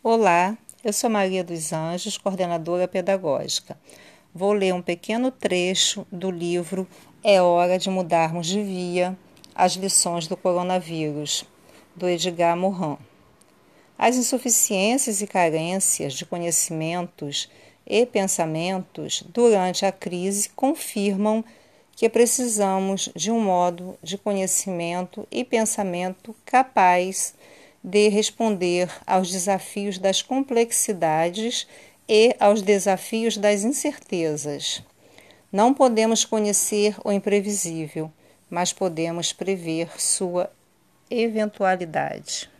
Olá, eu sou Maria dos Anjos, coordenadora pedagógica. Vou ler um pequeno trecho do livro É Hora de Mudarmos de Via As Lições do Coronavírus, do Edgar Morin. As insuficiências e carências de conhecimentos e pensamentos durante a crise confirmam que precisamos de um modo de conhecimento e pensamento capaz de responder aos desafios das complexidades e aos desafios das incertezas. Não podemos conhecer o imprevisível, mas podemos prever sua eventualidade.